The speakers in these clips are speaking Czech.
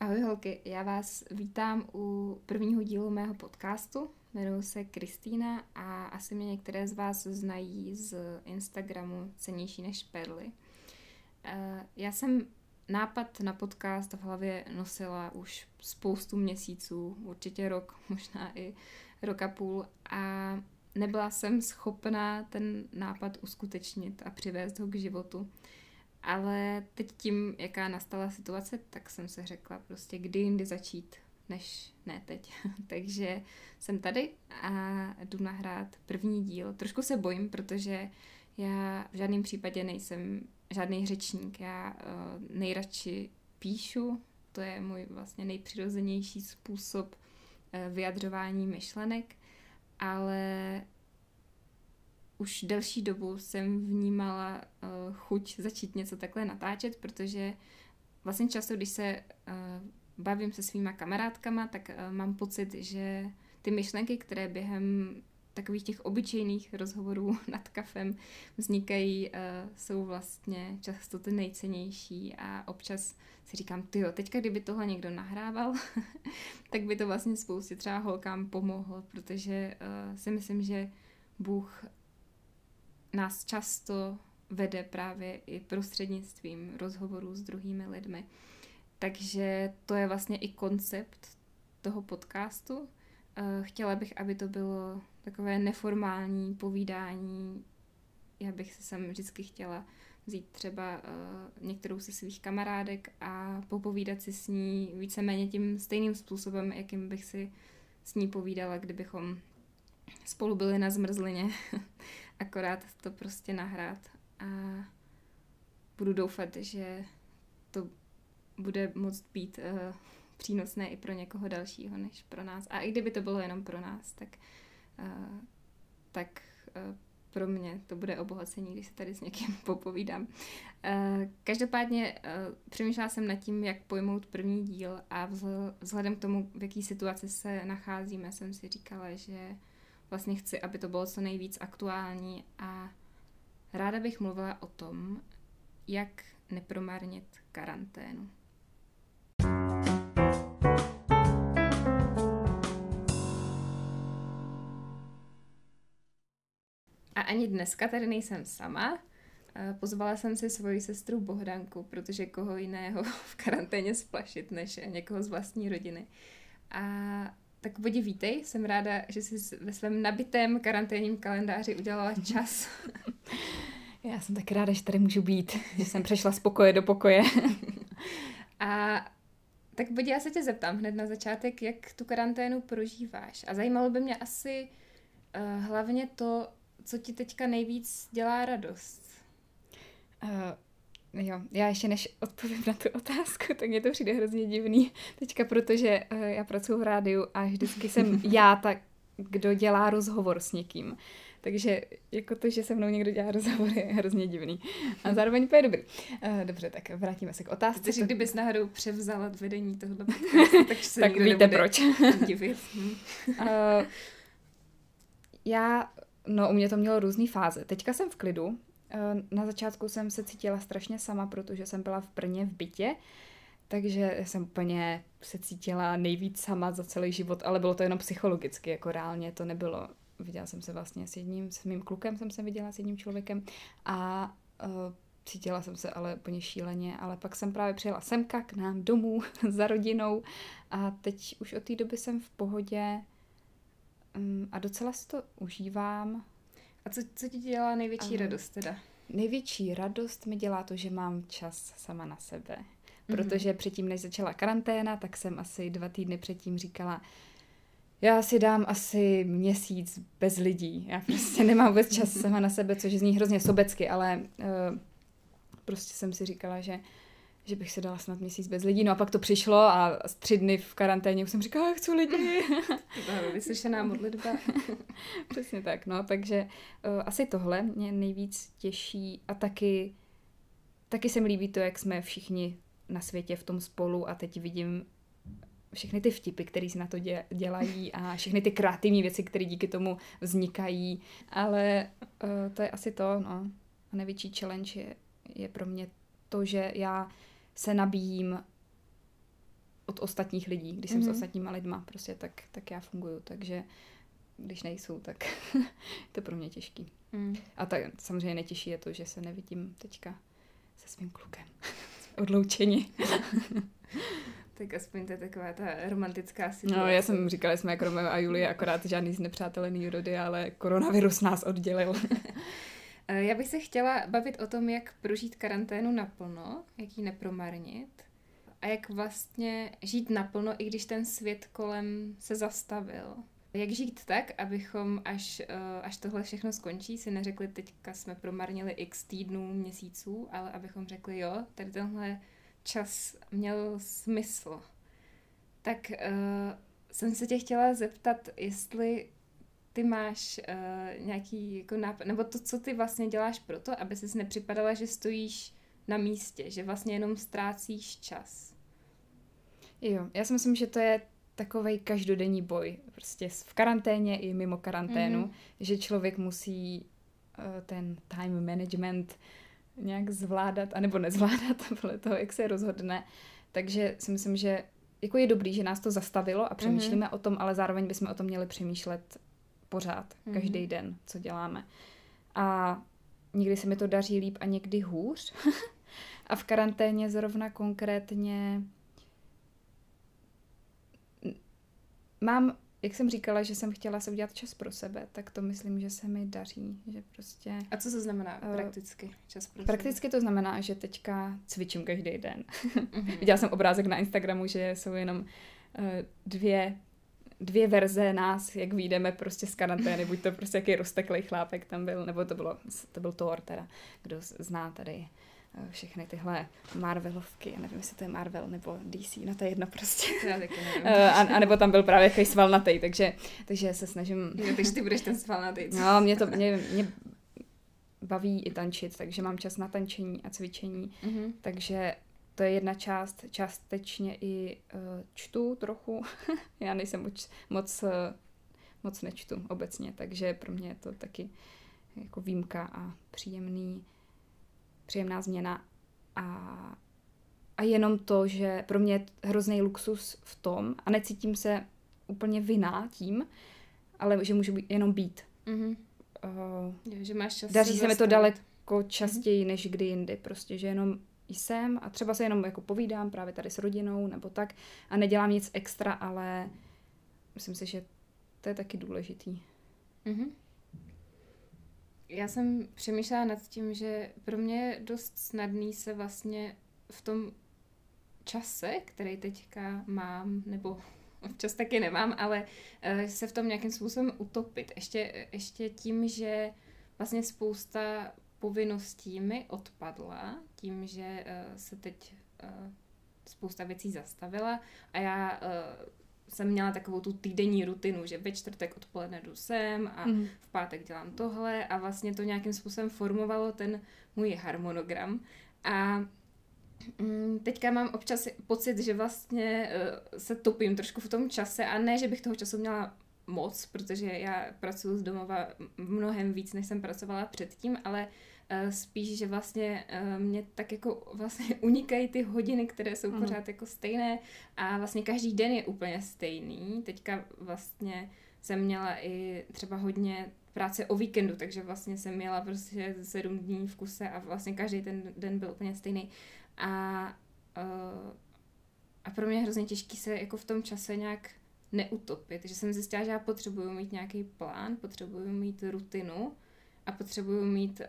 Ahoj holky, já vás vítám u prvního dílu mého podcastu. Jmenuji se Kristýna a asi mě některé z vás znají z Instagramu Cenější než perly. Eh, já jsem nápad na podcast v hlavě nosila už spoustu měsíců, určitě rok, možná i rok a půl a nebyla jsem schopná ten nápad uskutečnit a přivést ho k životu. Ale teď tím, jaká nastala situace, tak jsem se řekla prostě, kdy jindy začít, než ne teď. Takže jsem tady a jdu nahrát první díl. Trošku se bojím, protože já v žádném případě nejsem žádný řečník. Já uh, nejradši píšu, to je můj vlastně nejpřirozenější způsob uh, vyjadřování myšlenek, ale už delší dobu jsem vnímala uh, chuť začít něco takhle natáčet, protože vlastně často, když se uh, bavím se svýma kamarádkama, tak uh, mám pocit, že ty myšlenky, které během takových těch obyčejných rozhovorů nad kafem vznikají, uh, jsou vlastně často ty nejcennější a občas si říkám, ty jo, teďka kdyby tohle někdo nahrával, tak by to vlastně spoustě třeba holkám pomohlo, protože uh, si myslím, že Bůh nás často vede právě i prostřednictvím rozhovorů s druhými lidmi. Takže to je vlastně i koncept toho podcastu. Eh, chtěla bych, aby to bylo takové neformální povídání. Já bych se sem vždycky chtěla vzít třeba uh, některou ze svých kamarádek a popovídat si s ní víceméně tím stejným způsobem, jakým bych si s ní povídala, kdybychom spolu byli na zmrzlině akorát to prostě nahrát a budu doufat, že to bude moct být uh, přínosné i pro někoho dalšího než pro nás. A i kdyby to bylo jenom pro nás, tak, uh, tak uh, pro mě to bude obohacení, když se tady s někým popovídám. Každopádně přemýšlela jsem nad tím, jak pojmout první díl a vzhledem k tomu, v jaké situaci se nacházíme, jsem si říkala, že vlastně chci, aby to bylo co nejvíc aktuální a ráda bych mluvila o tom, jak nepromarnit karanténu. A ani dneska tady nejsem sama. Pozvala jsem si svoji sestru Bohdanku, protože koho jiného v karanténě splašit, než někoho z vlastní rodiny. A tak Vodě vítej, jsem ráda, že jsi ve svém nabitém karanténním kalendáři udělala čas. Já jsem taky ráda, že tady můžu být, že jsem přešla z pokoje do pokoje. A tak Vodě, já se tě zeptám hned na začátek, jak tu karanténu prožíváš. A zajímalo by mě asi uh, hlavně to, co ti teďka nejvíc dělá radost. Uh, Jo, já ještě než odpovím na tu otázku, tak mě to přijde hrozně divný teďka, protože uh, já pracuji v rádiu a vždycky jsem já tak, kdo dělá rozhovor s někým. Takže jako to, že se mnou někdo dělá rozhovor, je hrozně divný. A zároveň to je dobrý. Uh, dobře, tak vrátíme se k otázce. Takže kdybys náhodou převzala vedení tohoto podcastu, tak se tak víte proč. divit. uh, já, no u mě to mělo různé fáze. Teďka jsem v klidu, Eh, na začátku jsem se cítila strašně sama, protože jsem byla v Brně v bytě, takže jsem úplně se cítila nejvíc sama za celý život, ale bylo to jenom psychologicky, jako reálně to nebylo. Viděla jsem se vlastně s jedním, s mým klukem jsem se viděla s jedním člověkem a uh, cítila jsem se ale úplně šíleně, ale pak jsem právě přijela semka k nám domů za rodinou a teď už od té doby jsem v pohodě um, a docela si to užívám. A co, co ti dělá největší ano. radost teda? Největší radost mi dělá to, že mám čas sama na sebe. Mhm. Protože mm-hmm. předtím, než začala karanténa, tak jsem asi dva týdny předtím říkala, já si dám asi měsíc bez lidí. Já prostě nemám vůbec čas sama na sebe, což zní hrozně sobecky, ale uh, prostě jsem si říkala, že že bych se dala snad měsíc bez lidí. No a pak to přišlo a z tři dny v karanténě už jsem říkala, chci lidi. Vyslyšená modlitba. Přesně tak, no, takže uh, asi tohle mě nejvíc těší a taky, taky se mi líbí to, jak jsme všichni na světě v tom spolu a teď vidím všechny ty vtipy, které si na to dělají a všechny ty kreativní věci, které díky tomu vznikají, ale uh, to je asi to, no. A největší challenge je, je pro mě to, že já se nabíjím od ostatních lidí. Když jsem mm-hmm. s ostatníma lidma, prostě tak, tak já funguju. Takže když nejsou, tak to je pro mě těžký. Mm. A tak samozřejmě netěší je to, že se nevidím teďka se svým klukem. Odloučení. tak aspoň to je taková ta romantická situace. No, já jsem říkala, jsme jako Romeo a Julie, akorát žádný z nepřátelený rody, ale koronavirus nás oddělil. Eh, já bych se chtěla bavit o tom, jak prožít karanténu naplno, jak ji nepromarnit a jak vlastně žít naplno, i když ten svět kolem se zastavil. Jak žít tak, abychom, až, eh, až tohle všechno skončí, si neřekli, teďka jsme promarnili x týdnů, měsíců, ale abychom řekli, jo, tady tenhle čas měl smysl. Tak uh, jsem se tě chtěla zeptat, jestli ty máš uh, nějaký jako nápad, nebo to, co ty vlastně děláš pro to, aby ses nepřipadala, že stojíš na místě, že vlastně jenom ztrácíš čas. Jo, já si myslím, že to je takový každodenní boj, prostě v karanténě i mimo karanténu, mm-hmm. že člověk musí uh, ten time management nějak zvládat, anebo nezvládat, podle toho, jak se rozhodne. Takže si myslím, že jako je dobrý, že nás to zastavilo a přemýšlíme mm-hmm. o tom, ale zároveň bychom o tom měli přemýšlet pořád, mm-hmm. každý den, co děláme. A někdy se mi to daří líp a někdy hůř. a v karanténě zrovna konkrétně mám, jak jsem říkala, že jsem chtěla se udělat čas pro sebe, tak to myslím, že se mi daří, že prostě... A co to znamená uh, prakticky čas pro Prakticky sebe? to znamená, že teďka cvičím každý den. Mm-hmm. Viděla jsem obrázek na Instagramu, že jsou jenom uh, dvě dvě verze nás, jak vyjdeme prostě z karantény, buď to prostě jaký rozteklý chlápek tam byl, nebo to bylo, to byl Thor teda, kdo zná tady eh, všechny tyhle Marvelovky, já nevím, jestli to je Marvel nebo DC, no to je jedno prostě. Já taky nevím. Eh, a, a, nebo tam byl právě jaký svalnatý, takže, takže se snažím... Jo, takže ty budeš ten svalnatý. No, mě to, mě, mě baví i tančit, takže mám čas na tančení a cvičení, mm-hmm. takže to je jedna část, částečně i uh, čtu trochu. Já nejsem moc, moc, uh, moc nečtu obecně, takže pro mě je to taky jako výjimka a příjemný, příjemná změna. A, a jenom to, že pro mě je hrozný luxus v tom, a necítím se úplně vina tím, ale že můžu být, jenom být. Mm-hmm. Uh, že máš čas daří se, se mi to daleko častěji mm-hmm. než kdy jindy. Prostě, že jenom jsem a třeba se jenom jako povídám právě tady s rodinou nebo tak a nedělám nic extra, ale myslím si, že to je taky důležitý. Mm-hmm. Já jsem přemýšlela nad tím, že pro mě je dost snadný se vlastně v tom čase, který teďka mám, nebo občas taky nemám, ale uh, se v tom nějakým způsobem utopit. Ještě, ještě tím, že vlastně spousta povinností mi odpadla tím, že uh, se teď uh, spousta věcí zastavila a já uh, jsem měla takovou tu týdenní rutinu, že ve čtvrtek odpoledne jdu sem a mm. v pátek dělám tohle a vlastně to nějakým způsobem formovalo ten můj harmonogram a mm, Teďka mám občas pocit, že vlastně se topím trošku v tom čase a ne, že bych toho času měla moc, protože já pracuji z domova mnohem víc, než jsem pracovala předtím, ale uh, spíš, že vlastně uh, mě tak jako vlastně unikají ty hodiny, které jsou mm. pořád jako stejné a vlastně každý den je úplně stejný. Teďka vlastně jsem měla i třeba hodně práce o víkendu, takže vlastně jsem měla prostě sedm dní v kuse a vlastně každý ten den byl úplně stejný. A, uh, a pro mě je hrozně těžký se jako v tom čase nějak neutopit, že jsem zjistila, že já potřebuju mít nějaký plán, potřebuju mít rutinu a potřebuju mít uh,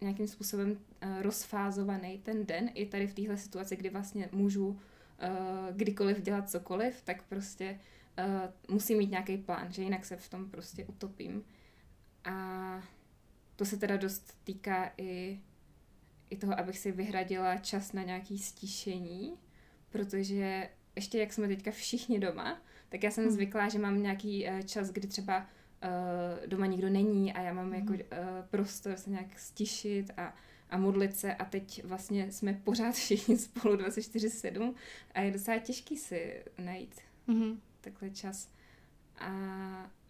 nějakým způsobem uh, rozfázovaný ten den i tady v téhle situaci, kdy vlastně můžu uh, kdykoliv dělat cokoliv, tak prostě uh, musím mít nějaký plán, že jinak se v tom prostě utopím. A to se teda dost týká i, i toho, abych si vyhradila čas na nějaký stišení, protože ještě jak jsme teďka všichni doma, tak já jsem hmm. zvyklá, že mám nějaký čas, kdy třeba uh, doma nikdo není a já mám hmm. jako uh, prostor se nějak stišit a, a modlit se a teď vlastně jsme pořád všichni spolu 24-7 a je docela těžký si najít hmm. takhle čas. A,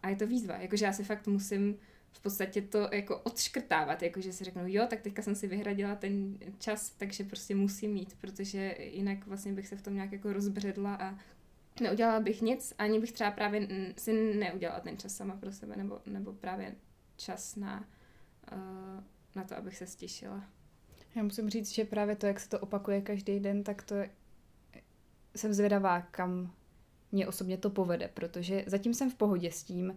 a je to výzva, jakože já si fakt musím v podstatě to jako odškrtávat, jako že si řeknu, jo, tak teďka jsem si vyhradila ten čas, takže prostě musím mít, protože jinak vlastně bych se v tom nějak jako rozbředla a neudělala bych nic, ani bych třeba právě si neudělala ten čas sama pro sebe, nebo, nebo právě čas na, uh, na to, abych se stišila. Já musím říct, že právě to, jak se to opakuje každý den, tak to jsem zvědavá, kam mě osobně to povede, protože zatím jsem v pohodě s tím,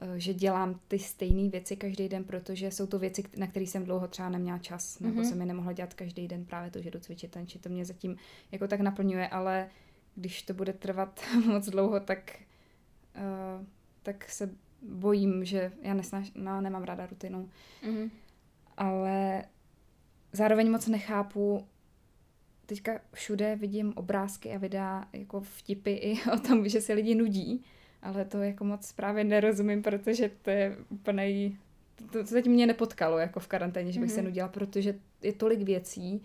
eh, že dělám ty stejné věci každý den, protože jsou to věci, na které jsem dlouho třeba neměla čas, nebo mm-hmm. jsem je nemohla dělat každý den právě to, že jdu cvičit tančit, to mě zatím jako tak naplňuje, ale když to bude trvat moc dlouho, tak, uh, tak se bojím, že já nesnaž, no, nemám ráda rutinu, mm-hmm. ale zároveň moc nechápu, teďka všude vidím obrázky a videa jako vtipy i o tom, že se lidi nudí, ale to jako moc právě nerozumím, protože to je úplně, to, to zatím mě nepotkalo jako v karanténě, že bych mm-hmm. se mhm. nudila, protože je tolik věcí,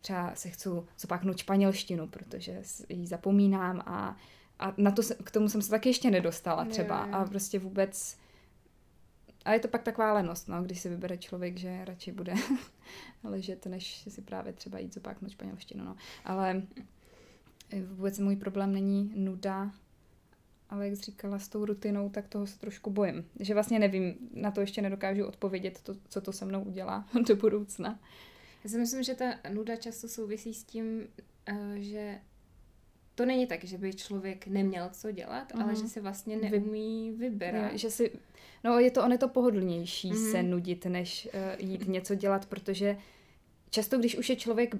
třeba se chci zopaknout španělštinu, protože ji zapomínám a, a na to se, k tomu jsem se taky ještě nedostala třeba je, je. a prostě vůbec a je to pak taková lenost, no, když si vybere člověk, že radši bude ležet, než si právě třeba jít zopaknout španělštinu, no. Ale vůbec můj problém není nuda, ale jak jsi říkala s tou rutinou, tak toho se trošku bojím. Že vlastně nevím, na to ještě nedokážu odpovědět, to, co to se mnou udělá do budoucna. Já si myslím, že ta nuda často souvisí s tím, eh, že to není tak, že by člověk neměl co dělat, mm. ale mhm. že si vlastně neumí vybrat. Je, že si, no je to, on je to pohodlnější mm. se nudit, než uh, jít něco dělat, protože často, když už je člověk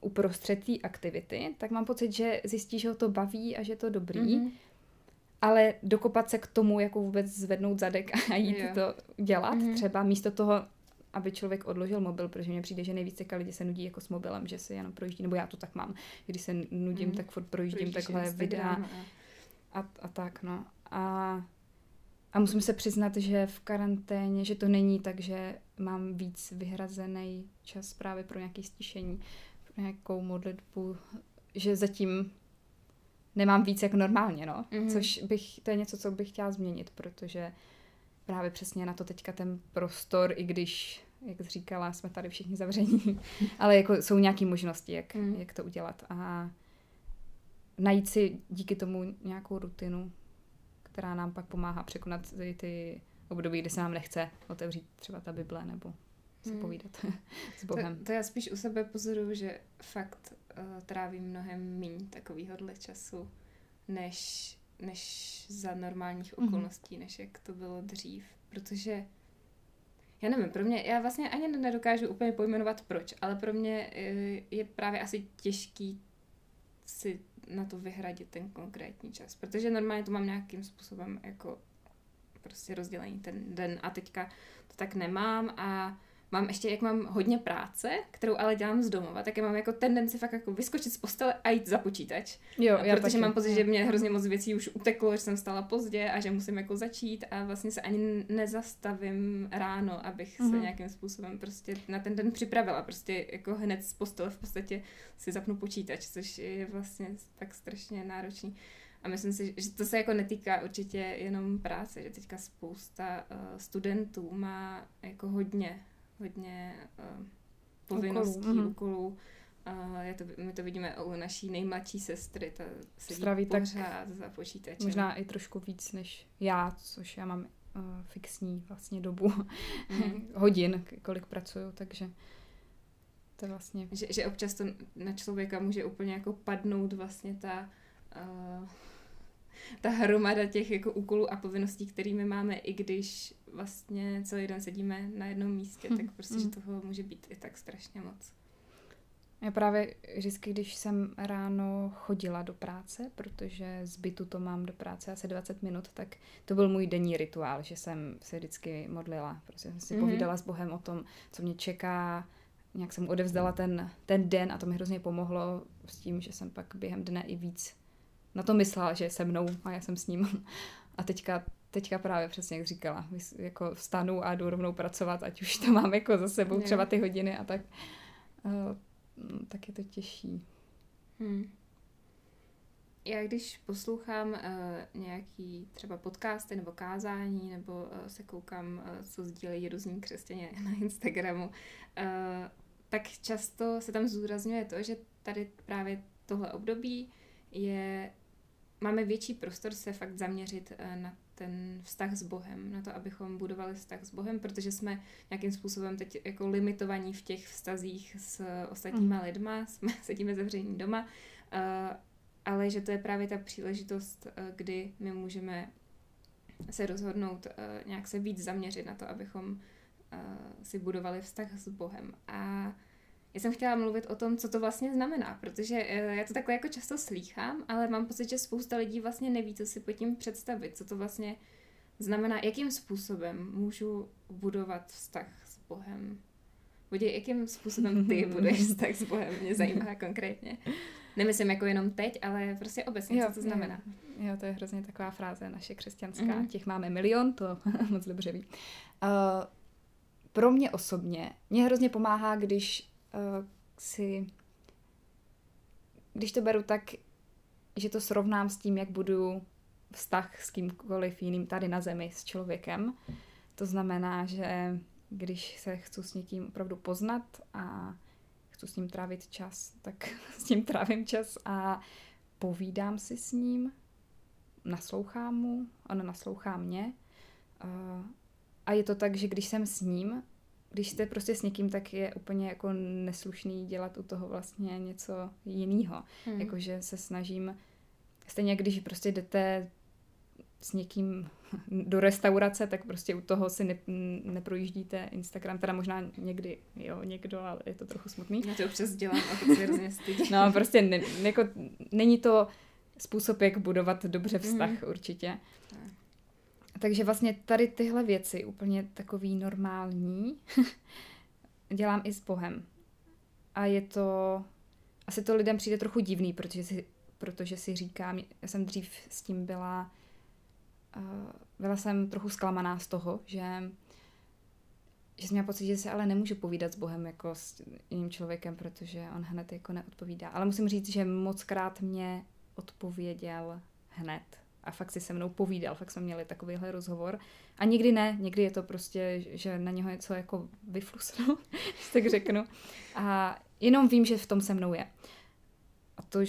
uprostřed té aktivity, tak mám pocit, že zjistí, že ho to baví a že je to dobrý, mm. ale dokopat se k tomu, jako vůbec zvednout zadek a jít jo. to dělat, mm. třeba místo toho aby člověk odložil mobil, protože mně přijde, že nejvíce lidi se nudí jako s mobilem, že se jenom projíždí, nebo já to tak mám, když se nudím, mm. tak furt projíždím Projíždíš takhle videa a, a tak, no. A, a musím se přiznat, že v karanténě, že to není tak, že mám víc vyhrazený čas právě pro nějaké stišení, pro nějakou modlitbu, že zatím nemám víc jak normálně, no. Mm-hmm. Což bych, to je něco, co bych chtěla změnit, protože právě přesně na to teďka ten prostor, i když, jak jsi říkala, jsme tady všichni zavření, ale jako jsou nějaké možnosti, jak, mm. jak to udělat a najít si díky tomu nějakou rutinu, která nám pak pomáhá překonat ty, ty období, kdy se nám nechce otevřít třeba ta Bible nebo se hmm. povídat s Bohem. To, to já spíš u sebe pozoruju, že fakt uh, trávím mnohem méně takovýhodle času, než než za normálních mhm. okolností, mm-hmm. než jak to bylo dřív. Protože já nevím, pro mě, já vlastně ani nedokážu úplně pojmenovat proč, ale pro mě eh, je právě asi těžký si na to vyhradit ten konkrétní čas, protože normálně to mám nějakým způsobem jako prostě rozdělení ten den a teďka to tak nemám a mám ještě, jak mám hodně práce, kterou ale dělám z domova, tak já mám jako tendenci fakt jako vyskočit z postele a jít za počítač. Jo, já protože taky. mám pocit, že mě hrozně moc věcí už uteklo, že jsem stala pozdě a že musím jako začít a vlastně se ani nezastavím ráno, abych mm-hmm. se mhm. nějakým způsobem prostě na ten den připravila. Prostě jako hned z postele v podstatě si zapnu počítač, což je vlastně tak strašně náročný. A myslím si, že to se jako netýká určitě jenom práce, že teďka spousta uh, studentů má jako hodně hodně uh, povinností, úkolů. úkolů. Uh, já to, my to vidíme u naší nejmladší sestry, ta sedí Zdraví pořád tak za počítačem. Možná i trošku víc než já, což já mám uh, fixní vlastně dobu mm. hodin, kolik pracuju, takže to vlastně... Že, že občas to na člověka může úplně jako padnout vlastně ta uh, ta hromada těch jako úkolů a povinností, kterými máme, i když vlastně celý den sedíme na jednom místě, hmm. tak prostě, hmm. že toho může být i tak strašně moc. Já právě vždycky, když jsem ráno chodila do práce, protože z bytu to mám do práce asi 20 minut, tak to byl můj denní rituál, že jsem se vždycky modlila. Prostě jsem si mm-hmm. povídala s Bohem o tom, co mě čeká, nějak jsem odevzdala ten, ten den a to mi hrozně pomohlo s tím, že jsem pak během dne i víc na to myslela, že je se mnou a já jsem s ním. A teďka, teďka právě přesně jak říkala, jako vstanu a jdu rovnou pracovat, ať už to mám jako za sebou třeba ty hodiny a tak, uh, tak je to těžší. Hmm. já když poslouchám uh, nějaký třeba podcasty nebo kázání, nebo uh, se koukám, uh, co sdílejí různí křesťané na Instagramu, uh, tak často se tam zúrazňuje to, že tady právě tohle období je, máme větší prostor se fakt zaměřit uh, na ten vztah s Bohem, na to, abychom budovali vztah s Bohem, protože jsme nějakým způsobem teď jako limitovaní v těch vztazích s ostatníma mm. lidma, jsme sedíme zavření doma, uh, ale že to je právě ta příležitost, uh, kdy my můžeme se rozhodnout nějak se víc zaměřit na to, abychom si budovali vztah s Bohem. A já jsem chtěla mluvit o tom, co to vlastně znamená, protože já to takhle jako často slýchám, ale mám pocit, že spousta lidí vlastně neví, co si pod tím představit, co to vlastně znamená, jakým způsobem můžu budovat vztah s Bohem. Budě, jakým způsobem ty budeš vztah s Bohem, mě zajímá konkrétně. Nemyslím jako jenom teď, ale prostě obecně, jo, co to znamená. Jo, jo, to je hrozně taková fráze naše křesťanská. Mm-hmm. Těch máme milion, to moc dobře ví. Uh, pro mě osobně, mě hrozně pomáhá, když uh, si, když to beru tak, že to srovnám s tím, jak budu vztah s kýmkoliv jiným tady na zemi s člověkem. To znamená, že když se chci s někým opravdu poznat a chci s ním trávit čas, tak s ním trávím čas a povídám si s ním, naslouchám mu, on naslouchá mě. Uh, a je to tak, že když jsem s ním, když jste prostě s někým, tak je úplně jako neslušný dělat u toho vlastně něco jiného. Hmm. Jakože se snažím, stejně když prostě jdete s někým do restaurace, tak prostě u toho si ne, neprojíždíte Instagram, teda možná někdy, jo, někdo, ale je to trochu smutný. Já to občas dělám a to se hrozně. No, prostě ne, jako, není to způsob, jak budovat dobře vztah mm. určitě. Takže vlastně tady tyhle věci, úplně takový normální, dělám i s Bohem. A je to, asi to lidem přijde trochu divný, protože si, protože si říkám, já jsem dřív s tím byla, uh, byla jsem trochu zklamaná z toho, že že jsem měla pocit, že se ale nemůžu povídat s Bohem jako s jiným člověkem, protože on hned jako neodpovídá. Ale musím říct, že moc krát mě odpověděl hned a fakt si se mnou povídal, fakt jsme měli takovýhle rozhovor. A někdy ne, někdy je to prostě, že na něho něco jako vyflusnu, tak řeknu. A jenom vím, že v tom se mnou je. A to,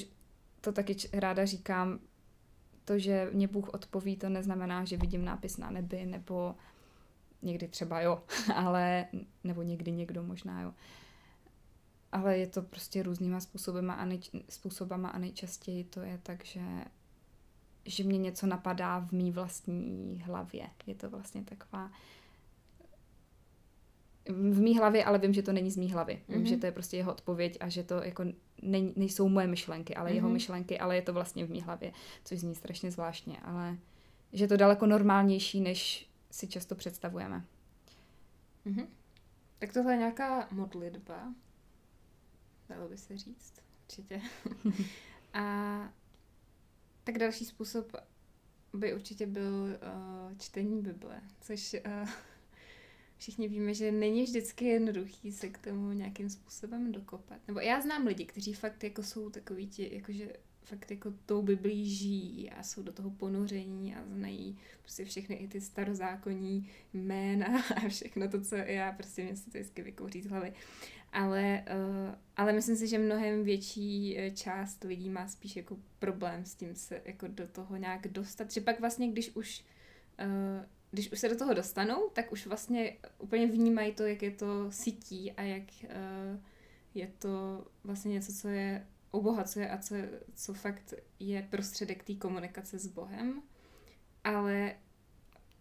to taky ráda říkám, to, že mě Bůh odpoví, to neznamená, že vidím nápis na nebi, nebo někdy třeba jo, ale, nebo někdy někdo možná jo. Ale je to prostě různýma způsobama a, nej, způsobama a nejčastěji to je tak, že že mě něco napadá v mý vlastní hlavě. Je to vlastně taková v mý hlavě, ale vím, že to není z mý hlavy. Vím, mm-hmm. že to je prostě jeho odpověď a že to jako nej, nejsou moje myšlenky, ale mm-hmm. jeho myšlenky, ale je to vlastně v mý hlavě, což zní strašně zvláštně, ale že je to daleko normálnější, než si často představujeme. Mm-hmm. Tak tohle je nějaká modlitba, dalo by se říct, určitě. a tak další způsob by určitě byl uh, čtení Bible, což uh, všichni víme, že není vždycky jednoduchý se k tomu nějakým způsobem dokopat. Nebo já znám lidi, kteří fakt jako jsou takový ti, jakože fakt jako tou Biblí žijí a jsou do toho ponoření a znají prostě všechny i ty starozákonní jména a všechno to, co já prostě mě se to vždycky vykouří z hlavy. Ale, uh, ale myslím si, že mnohem větší eh, část lidí má spíš jako problém s tím se jako do toho nějak dostat, že pak vlastně, když už uh, když už se do toho dostanou, tak už vlastně úplně vnímají to, jak je to sítí a jak je to vlastně něco, co je obohacuje a co, co fakt je prostředek té komunikace s Bohem. Ale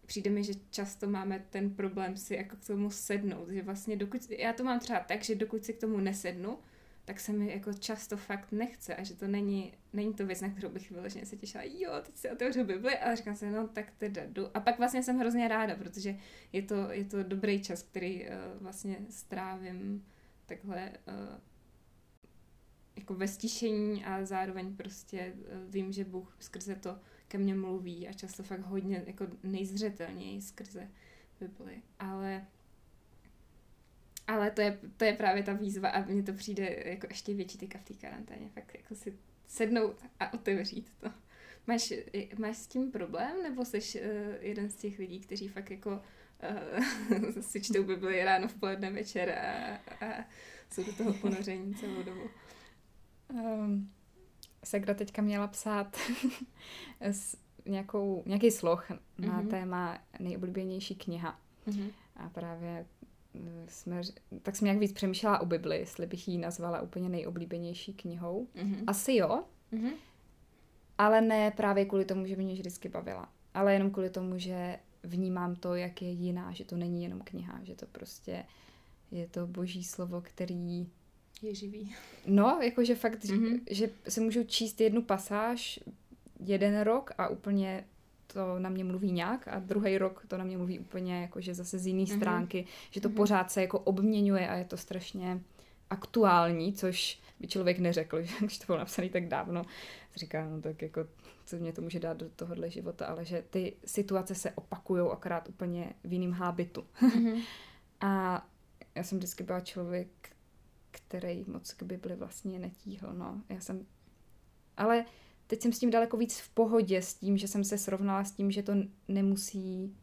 přijde mi, že často máme ten problém si jako k tomu sednout, že vlastně dokud, já to mám třeba tak, že dokud si k tomu nesednu, tak se mi jako často fakt nechce a že to není, není to věc, na kterou bych vyloženě se těšila, jo, teď si otevřu Bibli a říkám si, no tak teda jdu. A pak vlastně jsem hrozně ráda, protože je to, je to dobrý čas, který uh, vlastně strávím takhle uh, jako ve stišení a zároveň prostě eh, vím, že Bůh skrze to ke mně mluví a často fakt hodně jako nejzřetelněji skrze Bibli. Ale ale to je, to je právě ta výzva a mně to přijde jako ještě větší teďka v té karanténě. Fakt jako si sednout a otevřít to. Máš, máš s tím problém, nebo jsi uh, jeden z těch lidí, kteří fakt jako uh, si čtou Bibli ráno, v poledne, večer a, a jsou do toho ponoření celou dobu? Um, Segra teďka měla psát s nějakou, nějaký sloh na mm-hmm. téma nejoblíbenější kniha. Mm-hmm. A právě eh, jsme, tak jsem nějak víc přemýšlela o Bibli, jestli bych ji nazvala úplně nejoblíbenější knihou. Mm-hmm. Asi jo, mm-hmm. ale ne právě kvůli tomu, že mě vždycky bavila, ale jenom kvůli tomu, že vnímám to, jak je jiná, že to není jenom kniha, že to prostě je to boží slovo, který je živý. No, jakože fakt, mm-hmm. že, že si můžu číst jednu pasáž jeden rok a úplně to na mě mluví nějak a druhý rok to na mě mluví úplně jakože zase z jiné mm-hmm. stránky, že to mm-hmm. pořád se jako obměňuje a je to strašně aktuální, což by člověk neřekl, že když to bylo napsané tak dávno, říká, no tak jako, co mě to může dát do tohohle života, ale že ty situace se opakují akorát úplně v jiném hábitu. Mm-hmm. a já jsem vždycky byla člověk, který moc k Bibli vlastně netíhl, no. Já jsem, ale teď jsem s tím daleko víc v pohodě s tím, že jsem se srovnala s tím, že to nemusí,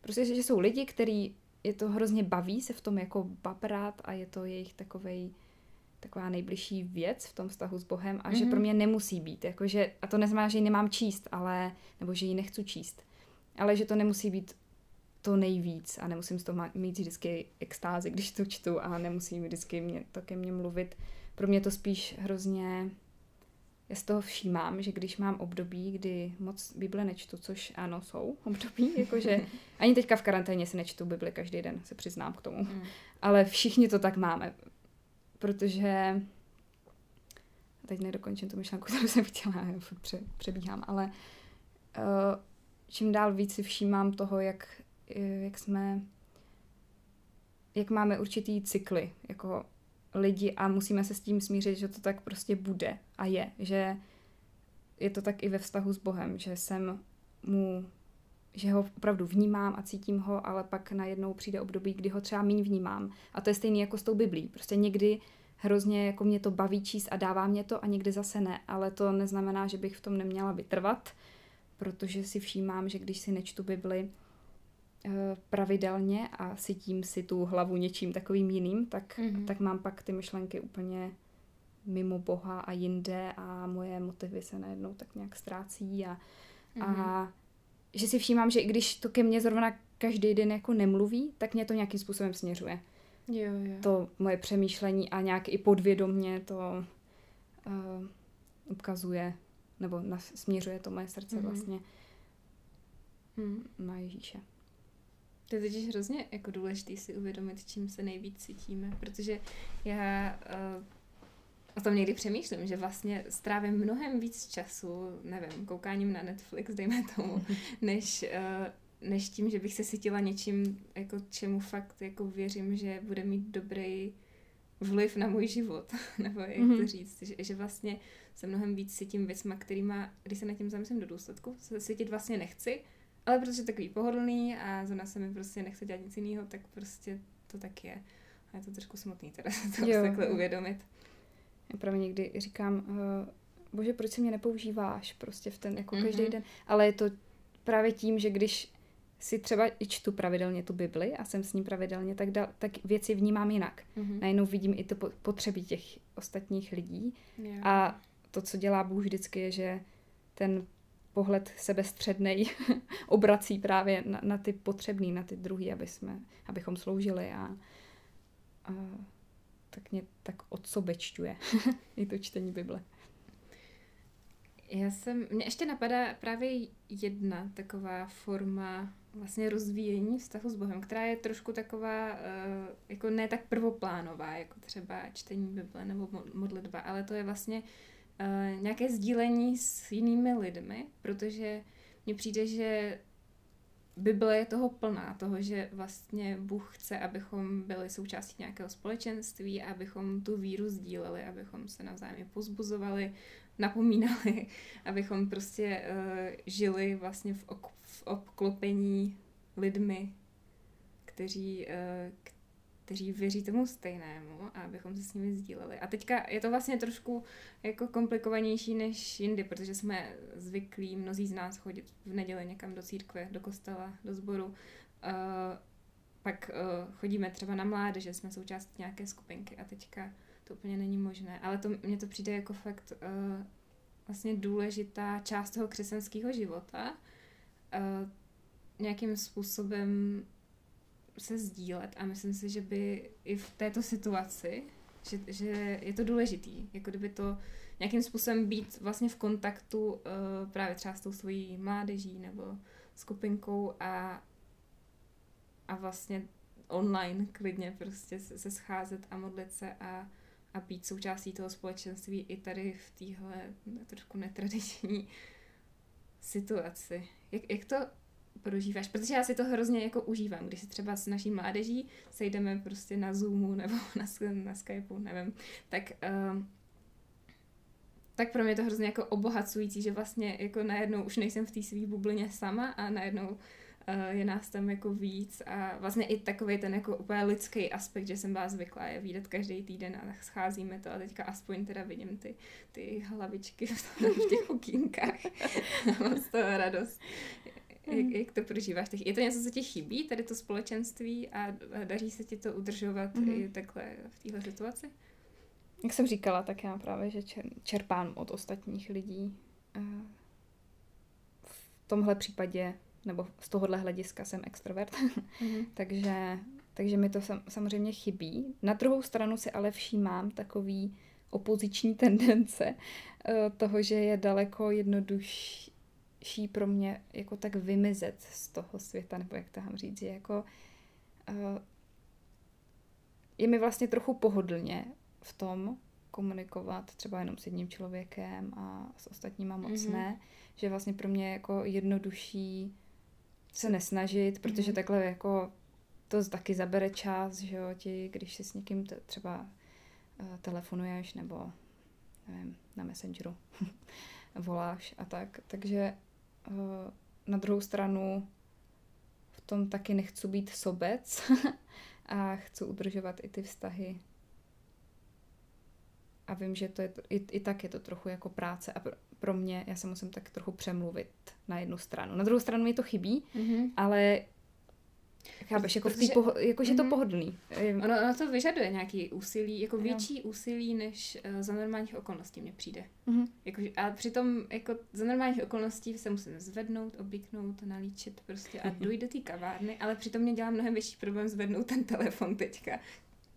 prostě, že jsou lidi, který je to hrozně baví se v tom jako babrat a je to jejich takovej, taková nejbližší věc v tom vztahu s Bohem a mm-hmm. že pro mhm. mě nemusí být, jakože, a to neznamená, že ji nemám číst, ale, nebo že ji nechci číst, ale že to nemusí být to nejvíc a nemusím z toho mít vždycky extázy, když to čtu a nemusí vždycky mě, to ke mně mluvit. Pro mě to spíš hrozně, já z toho všímám, že když mám období, kdy moc Bible nečtu, což ano, jsou období, jakože ani teďka v karanténě si nečtu Bibli každý den, se přiznám k tomu. Mm. Ale všichni to tak máme, protože teď nedokončím tu myšlenku, kterou jsem chtěla, já pře, přebíhám, ale uh, čím dál víc si všímám toho, jak jak jsme, jak máme určitý cykly jako lidi a musíme se s tím smířit, že to tak prostě bude a je, že je to tak i ve vztahu s Bohem, že jsem mu, že ho opravdu vnímám a cítím ho, ale pak najednou přijde období, kdy ho třeba méně vnímám. A to je stejný jako s tou Biblí. Prostě někdy hrozně jako mě to baví číst a dává mě to a někdy zase ne, ale to neznamená, že bych v tom neměla vytrvat, protože si všímám, že když si nečtu Bibli, pravidelně a sytím si tu hlavu něčím takovým jiným, tak, mm-hmm. tak mám pak ty myšlenky úplně mimo Boha a jinde a moje motivy se najednou tak nějak ztrácí a, mm-hmm. a mhm. že si všímám, že i když to ke mně zrovna každý den jako nemluví, tak mě to nějakým způsobem směřuje. Jo, jo. To moje přemýšlení a nějak i podvědomně to uh, ukazuje, nebo nas, směřuje to moje srdce mm-hmm. vlastně mm. na Ježíše. To je totiž hrozně jako důležité si uvědomit, čím se nejvíc cítíme, protože já uh, o tom někdy přemýšlím, že vlastně strávím mnohem víc času, nevím, koukáním na Netflix, dejme tomu, než, uh, než tím, že bych se cítila něčím, jako čemu fakt jako věřím, že bude mít dobrý vliv na můj život, nebo jak mm-hmm. to mhm. říct, že, že vlastně se mnohem víc cítím věcma, kterýma, když se na tím zamyslím do důsledku, se cítit vlastně nechci, ale protože je takový pohodlný a zrovna se mi prostě nechce dělat nic jiného, tak prostě to tak je. A je to trošku smutný teda se to jo. takhle uvědomit. Já právě někdy říkám, uh, bože, proč si mě nepoužíváš prostě v ten, jako mm-hmm. každý den. Ale je to právě tím, že když si třeba i čtu pravidelně tu Bibli a jsem s ním pravidelně, tak, da, tak věci vnímám jinak. Mm-hmm. Najednou vidím i to potřeby těch ostatních lidí. Yeah. A to, co dělá Bůh vždycky, je, že ten pohled sebestřednej obrací právě na, na ty potřebný, na ty druhý, aby jsme, abychom sloužili a, a tak mě tak odsobečťuje i to čtení Bible. Já jsem, mě ještě napadá právě jedna taková forma vlastně rozvíjení vztahu s Bohem, která je trošku taková, uh, jako ne tak prvoplánová, jako třeba čtení Bible nebo modlitba, ale to je vlastně uh, nějaké sdílení s jinými lidmi, protože mně přijde, že Bible je toho plná, toho, že vlastně Bůh chce, abychom byli součástí nějakého společenství, abychom tu víru sdíleli, abychom se navzájem pozbuzovali, napomínali, abychom prostě uh, žili vlastně v, ok- v obklopení lidmi, kteří, uh, kteří věří tomu stejnému a abychom se s nimi sdíleli. A teďka je to vlastně trošku jako komplikovanější než jindy, protože jsme zvyklí mnozí z nás chodit v neděli někam do církve, do kostela, do sboru. Uh, pak uh, chodíme třeba na mládeže, jsme součástí nějaké skupinky a teďka to úplně není možné. Ale to, mně to přijde jako fakt uh, vlastně důležitá část toho křesťanského života. Uh, nějakým způsobem se sdílet a myslím si, že by i v této situaci, že, že je to důležitý, jako kdyby to nějakým způsobem být vlastně v kontaktu uh, právě třeba s tou svojí mládeží nebo skupinkou a, a vlastně online klidně prostě se, scházet a modlit se a, a být součástí toho společenství i tady v téhle trošku netradiční situaci. Jak, jak to prožíváš? Protože já si to hrozně jako užívám, když se třeba s naší mládeží sejdeme prostě na Zoomu nebo na, na Skypeu, nevím, tak uh, tak pro mě je to hrozně jako obohacující, že vlastně jako najednou už nejsem v té své bublině sama a najednou uh, je nás tam jako víc a vlastně i takový ten jako úplně lidský aspekt, že jsem byla zvyklá je vidět každý týden a scházíme to a teďka aspoň teda vidím ty, ty hlavičky v těch okýnkách. Mám z toho radost. Jak, mm. jak to prožíváš? Je to něco, co ti chybí, tady to společenství a daří se ti to udržovat mm. i takhle v téhle situaci? Jak jsem říkala, tak já právě, že čerpám od ostatních lidí. V tomhle případě, nebo z tohohle hlediska jsem extrovert, mm. takže, takže mi to sam, samozřejmě chybí. Na druhou stranu si ale všímám takový opoziční tendence eh, toho, že je daleko jednodušší ší pro mě jako tak vymizet z toho světa, nebo jak to mám říct, že jako uh, je mi vlastně trochu pohodlně v tom komunikovat třeba jenom s jedním člověkem a s ostatníma moc mm-hmm. ne, že vlastně pro mě je jako jednodušší se nesnažit, protože mm-hmm. takhle jako to taky zabere čas, že jo, ti, když si s někým t- třeba uh, telefonuješ nebo nevím, na Messengeru voláš a tak, takže Eh, na druhou stranu v tom taky nechci být sobec a chci udržovat i ty vztahy. A vím, že to je, i, i tak je to trochu jako práce a pro, pro mě, já se musím tak trochu přemluvit na jednu stranu. Na druhou stranu mi to chybí, mm-hmm. ale Chápeš, jako, Protože, v poho- jako že mm-hmm. to mhm. pohodlný. Ono, ono to vyžaduje nějaký úsilí, jako větší úsilí, než uh, za normálních okolností mně přijde. Mm-hmm. Jako, a přitom jako za normálních okolností se musím zvednout, oblíknout, nalíčit prostě a dojít do té kavárny, ale přitom mě dělá mnohem větší problém zvednout ten telefon teďka.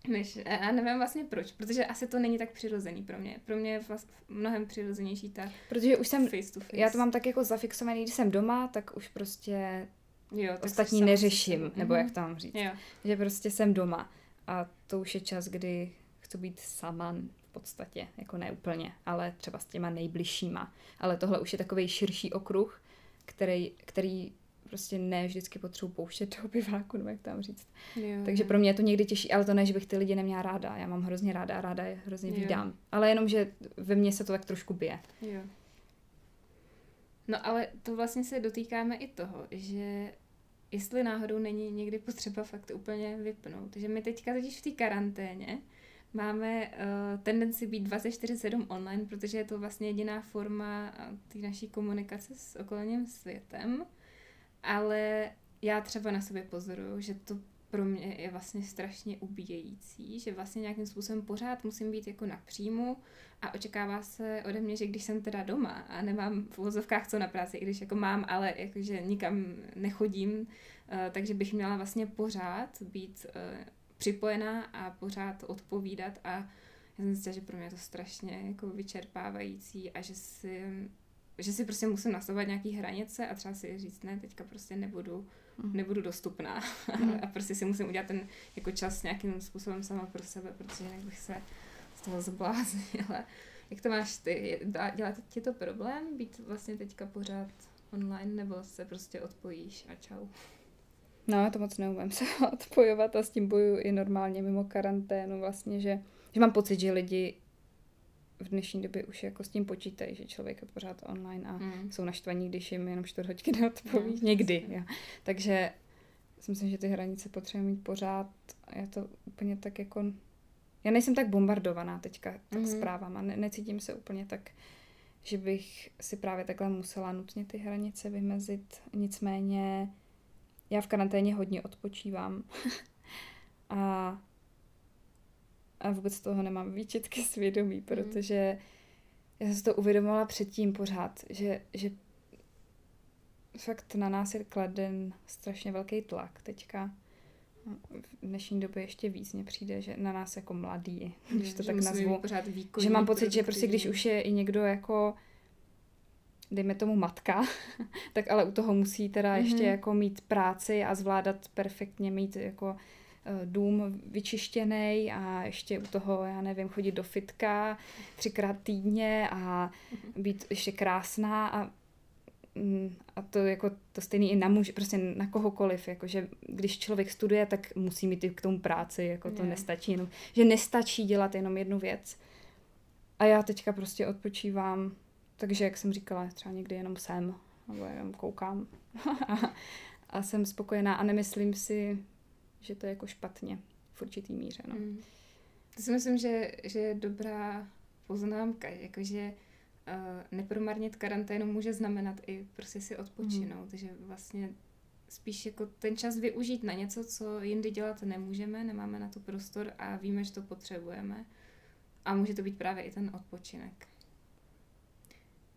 Než, a nevím vlastně proč, protože asi to není tak přirozený pro mě. Pro mě je vlastně mnohem přirozenější ta Protože už jsem, face to face. já to mám tak jako zafixovaný, když jsem doma, tak už prostě jo, ostatní neřeším, si... nebo jak mhm. to mám říct. Jo. Že prostě jsem doma a to už je čas, kdy chci být sama v podstatě, jako ne úplně, ale třeba s těma nejbližšíma. Ale tohle už je takový širší okruh, který, který prostě ne vždycky potřebuji pouštět do obyváku, nebo jak tam říct. Jo, Takže jo. pro mě je to někdy těžší, ale to ne, že bych ty lidi neměla ráda. Já mám hrozně ráda a ráda je hrozně vydám. Ale jenom, že ve mně se to tak trošku bije. Jo. No ale to vlastně se dotýkáme i toho, že jestli náhodou není někdy potřeba fakt úplně vypnout. Že my teďka totiž v té karanténě máme uh, tendenci být 24-7 online, protože je to vlastně jediná forma uh, té naší komunikace s okolním světem. Ale já třeba na sobě pozoruju, že to pro mě je vlastně strašně ubíjející, že vlastně nějakým způsobem pořád musím být jako na příjmu a očekává se ode mě, že když jsem teda doma a nemám v uvozovkách co na práci, i když jako mám, ale jakože nikam nechodím, uh, takže bych měla vlastně pořád být uh, připojená a pořád odpovídat a já jsem zjistila, že pro mě je to strašně jako vyčerpávající a že si, že si prostě musím nastavovat nějaký hranice a třeba si říct, ne, teďka prostě nebudu mm. nebudu dostupná. Mm. a prostě si musím udělat ten jako čas nějakým způsobem sama pro sebe, protože jinak bych se z toho zbláznila. Jak to máš ty? Dělá ti to problém být vlastně teďka pořád online, nebo se prostě odpojíš a čau? No, já to moc neumím se odpojovat a s tím boju i normálně mimo karanténu vlastně, že, že mám pocit, že lidi v dnešní době už jako s tím počítají, že člověk je pořád online a mm. jsou naštvaní, když jim jenom čtvrt hoďky neodpoví. Mm, Někdy. Ja. Takže si myslím, že ty hranice potřebujeme mít pořád. Já to úplně tak jako... Já nejsem tak bombardovaná teďka tak mm-hmm. zprávama. Ne, necítím se úplně tak, že bych si právě takhle musela nutně ty hranice vymezit. Nicméně já v karanténě hodně odpočívám. a, a vůbec toho nemám výčetky svědomí, mm. protože já jsem si to uvědomila předtím pořád, že, že fakt na nás je kladen strašně velký tlak teďka. V dnešní době ještě víc mně přijde, že na nás jako mladý, když to že tak nazvu, že mám pocit, že prostě když už je i někdo jako dejme tomu matka, tak ale u toho musí teda mm-hmm. ještě jako mít práci a zvládat perfektně mít jako dům vyčištěný a ještě u toho, já nevím, chodit do fitka třikrát týdně a mhm. být ještě krásná a mm, a to jako to stejný i na muž, prostě na kohokoliv, jako že když člověk studuje, tak musí mít i k tomu práci, jako to nestačí jenom, že nestačí dělat jenom jednu věc. A já teďka prostě odpočívám takže, jak jsem říkala, třeba někdy jenom jsem, nebo jenom koukám a, a jsem spokojená a nemyslím si, že to je jako špatně v určitý míře. No. Mm. To si myslím, že, že je dobrá poznámka, jakože uh, nepromarnit karanténu může znamenat i prostě si odpočinout, mm. takže vlastně spíš jako ten čas využít na něco, co jindy dělat nemůžeme, nemáme na to prostor a víme, že to potřebujeme. A může to být právě i ten odpočinek.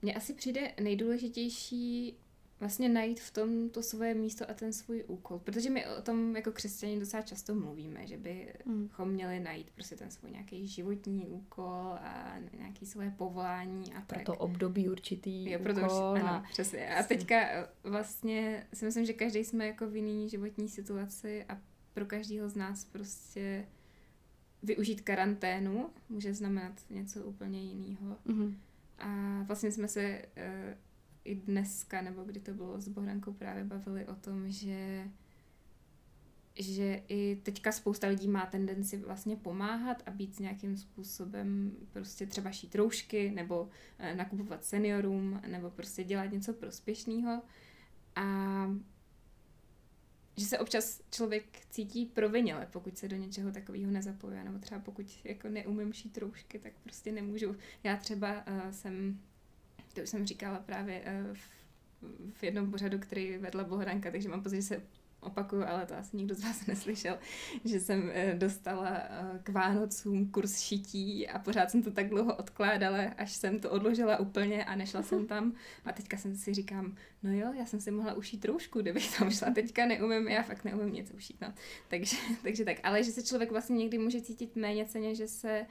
Mně asi přijde nejdůležitější vlastně najít v tom to svoje místo a ten svůj úkol. Protože my o tom jako křesťaní docela často mluvíme, že bychom mm. měli najít prostě ten svůj nějaký životní úkol a nějaký svoje povolání a pro tak. to období určitý jo, proto úkol. Určitý, ano, a... přesně. A teďka eh, vlastně si myslím, že každý jsme jako v jiný životní situaci a pro každého z nás prostě využít karanténu může znamenat něco úplně jiného. Mm-hmm. A vlastně jsme se uh, i dneska, nebo kdy to bylo s Bohdankou právě bavili o tom, že že i teďka spousta lidí má tendenci vlastně pomáhat a být nějakým způsobem prostě třeba šít roušky nebo uh, nakupovat seniorům nebo prostě dělat něco prospěšného a že se občas člověk cítí proviněle, pokud se do něčeho takového nezapojuje, nebo třeba pokud jako neumím šít roušky, tak prostě nemůžu. Já třeba uh, jsem, to už jsem říkala právě uh, v, v jednom pořadu, který vedla Bohdanka, takže mám pocit, že se opakuju, ale to asi nikdo z vás neslyšel, že jsem eh, dostala eh, k Vánocům kurz šití a pořád jsem to tak dlouho odkládala, až jsem to odložila úplně a nešla jsem tam. A teďka jsem si říkám, no jo, já jsem si mohla ušít troušku, kdybych tam šla. Teďka neumím, já fakt neumím nic ušít. No. Takže, takže tak, ale že se člověk vlastně někdy může cítit méně ceně, že se uh,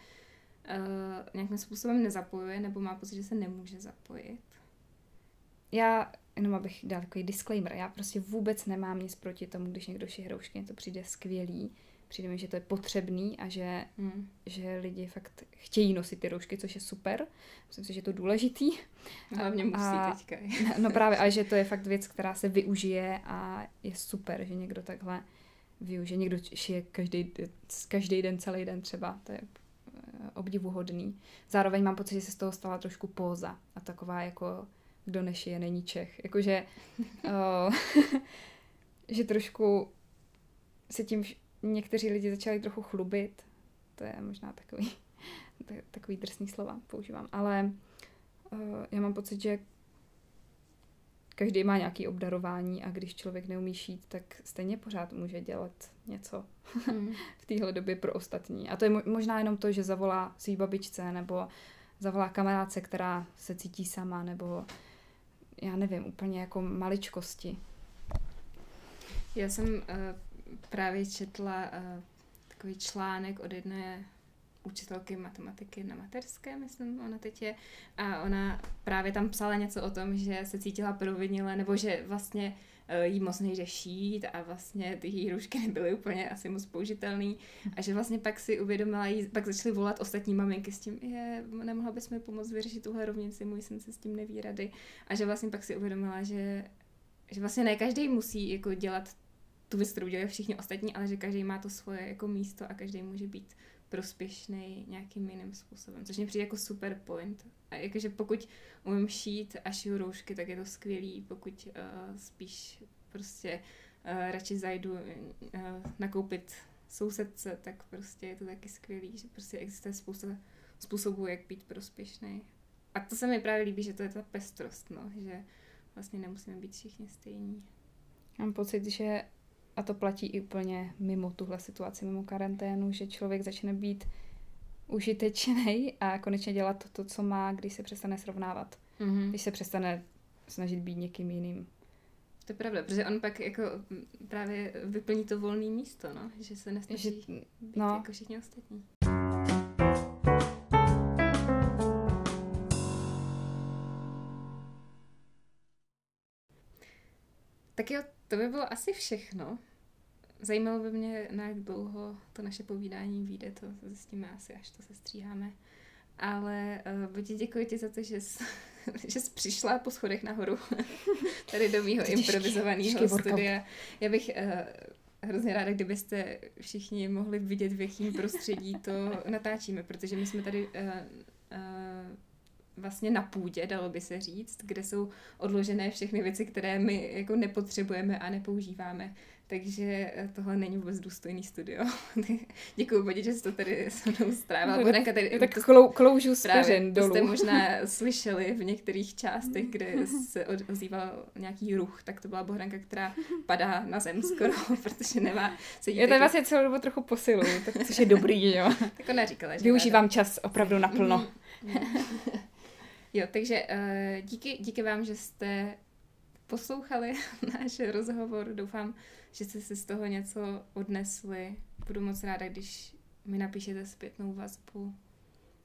nějakým způsobem nezapojuje nebo má pocit, že se nemůže zapojit. Já jenom abych dal takový disclaimer, já prostě vůbec nemám nic proti tomu, když někdo šije hroušky, to přijde skvělý, přijde mi, že to je potřebný a že, hmm. že lidi fakt chtějí nosit ty roušky, což je super. Myslím si, že je to důležitý. Hlavně musí a, teďka. no právě, ale že to je fakt věc, která se využije a je super, že někdo takhle využije. Někdo šije každý, každý den, celý den třeba. To je obdivuhodný. Zároveň mám pocit, že se z toho stala trošku póza a taková jako kdo nešije, není Čech. Jakože, uh, že trošku se tím někteří lidi začali trochu chlubit. To je možná takový, takový drsný slova používám. Ale uh, já mám pocit, že každý má nějaký obdarování a když člověk neumí šít, tak stejně pořád může dělat něco mm. v téhle době pro ostatní. A to je možná jenom to, že zavolá svý babičce nebo zavolá kamarádce, která se cítí sama, nebo já nevím, úplně jako maličkosti. Já jsem uh, právě četla uh, takový článek od jedné učitelky matematiky na materské, myslím, ona teď je, a ona právě tam psala něco o tom, že se cítila provinile, nebo že vlastně Eh, jí moc šít a vlastně ty její rušky nebyly úplně asi moc použitelný. A že vlastně pak si uvědomila, jí, pak začaly volat ostatní maminky s tím, je, nemohla bys mi pomoct vyřešit tuhle rovnici, můj syn se s tím neví rady. A že vlastně pak si uvědomila, že, že vlastně ne každý musí jako dělat tu věc, kterou dělají všichni ostatní, ale že každý má to svoje jako místo a každý může být prospěšný nějakým jiným způsobem, což mě přijde jako super point. A jakože pokud umím šít a šiju roušky, tak je to skvělý, pokud uh, spíš prostě radši zajdu uh, nakoupit sousedce, tak prostě je to taky skvělý, že prostě existuje spousta způsobů, jak být prospěšný. A to se mi právě líbí, že to je ta pestrost, no, že vlastně nemusíme být všichni stejní. Mám pocit, že a to platí i úplně mimo tuhle situaci, mimo karanténu, že člověk začne být užitečný a konečně dělat to, to, co má, když se přestane srovnávat. Mm-hmm. Když se přestane snažit být někým jiným. To je pravda, protože on pak jako právě vyplní to volné místo, no? že se nesnaží že, být no. jako všichni ostatní. Tak jo, to by bylo asi všechno. Zajímalo by mě, na jak dlouho to naše povídání vyjde, to zjistíme asi, až to se stříháme. Ale uh, ti děkuji ti za to, že jsi, že jsi přišla po schodech nahoru tady do mýho improvizovaného studia. Já bych uh, hrozně ráda, kdybyste všichni mohli vidět, v jakém prostředí to natáčíme, protože my jsme tady uh, uh, vlastně na půdě, dalo by se říct, kde jsou odložené všechny věci, které my jako nepotřebujeme a nepoužíváme. Takže eh, tohle není vůbec důstojný studio. Děkuji, Bodě, že jste to tady se mnou strávila. No, tak, tady, tak klou, kloužu z dolů. To jste možná slyšeli v některých částech, kde se ozýval nějaký ruch, tak to byla bohranka, která padá na zem skoro, protože nemá se Já tady vlastně celou dobu trochu posiluju, tak, což je dobrý, jo. tak ona říkala, že Využívám čas opravdu naplno. Jo, takže uh, díky, díky vám, že jste poslouchali náš rozhovor. Doufám, že jste si z toho něco odnesli. Budu moc ráda, když mi napíšete zpětnou vazbu.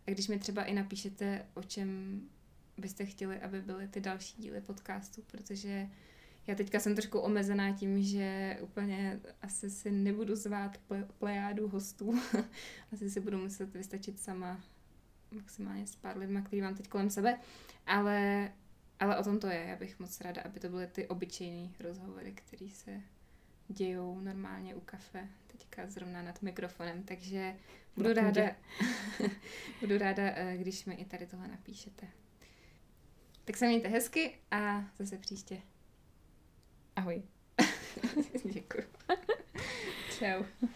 A když mi třeba i napíšete, o čem byste chtěli, aby byly ty další díly podcastu, protože já teďka jsem trošku omezená tím, že úplně asi si nebudu zvát plejádu hostů. asi si budu muset vystačit sama maximálně s pár lidma, který mám teď kolem sebe. Ale, ale o tom to je. Já bych moc ráda, aby to byly ty obyčejné rozhovory, které se dějou normálně u kafe, teďka zrovna nad mikrofonem, takže budu ráda, budu ráda, eh, když mi i tady tohle napíšete. Tak se mějte hezky a zase příště. Ahoj. Děkuji. Čau.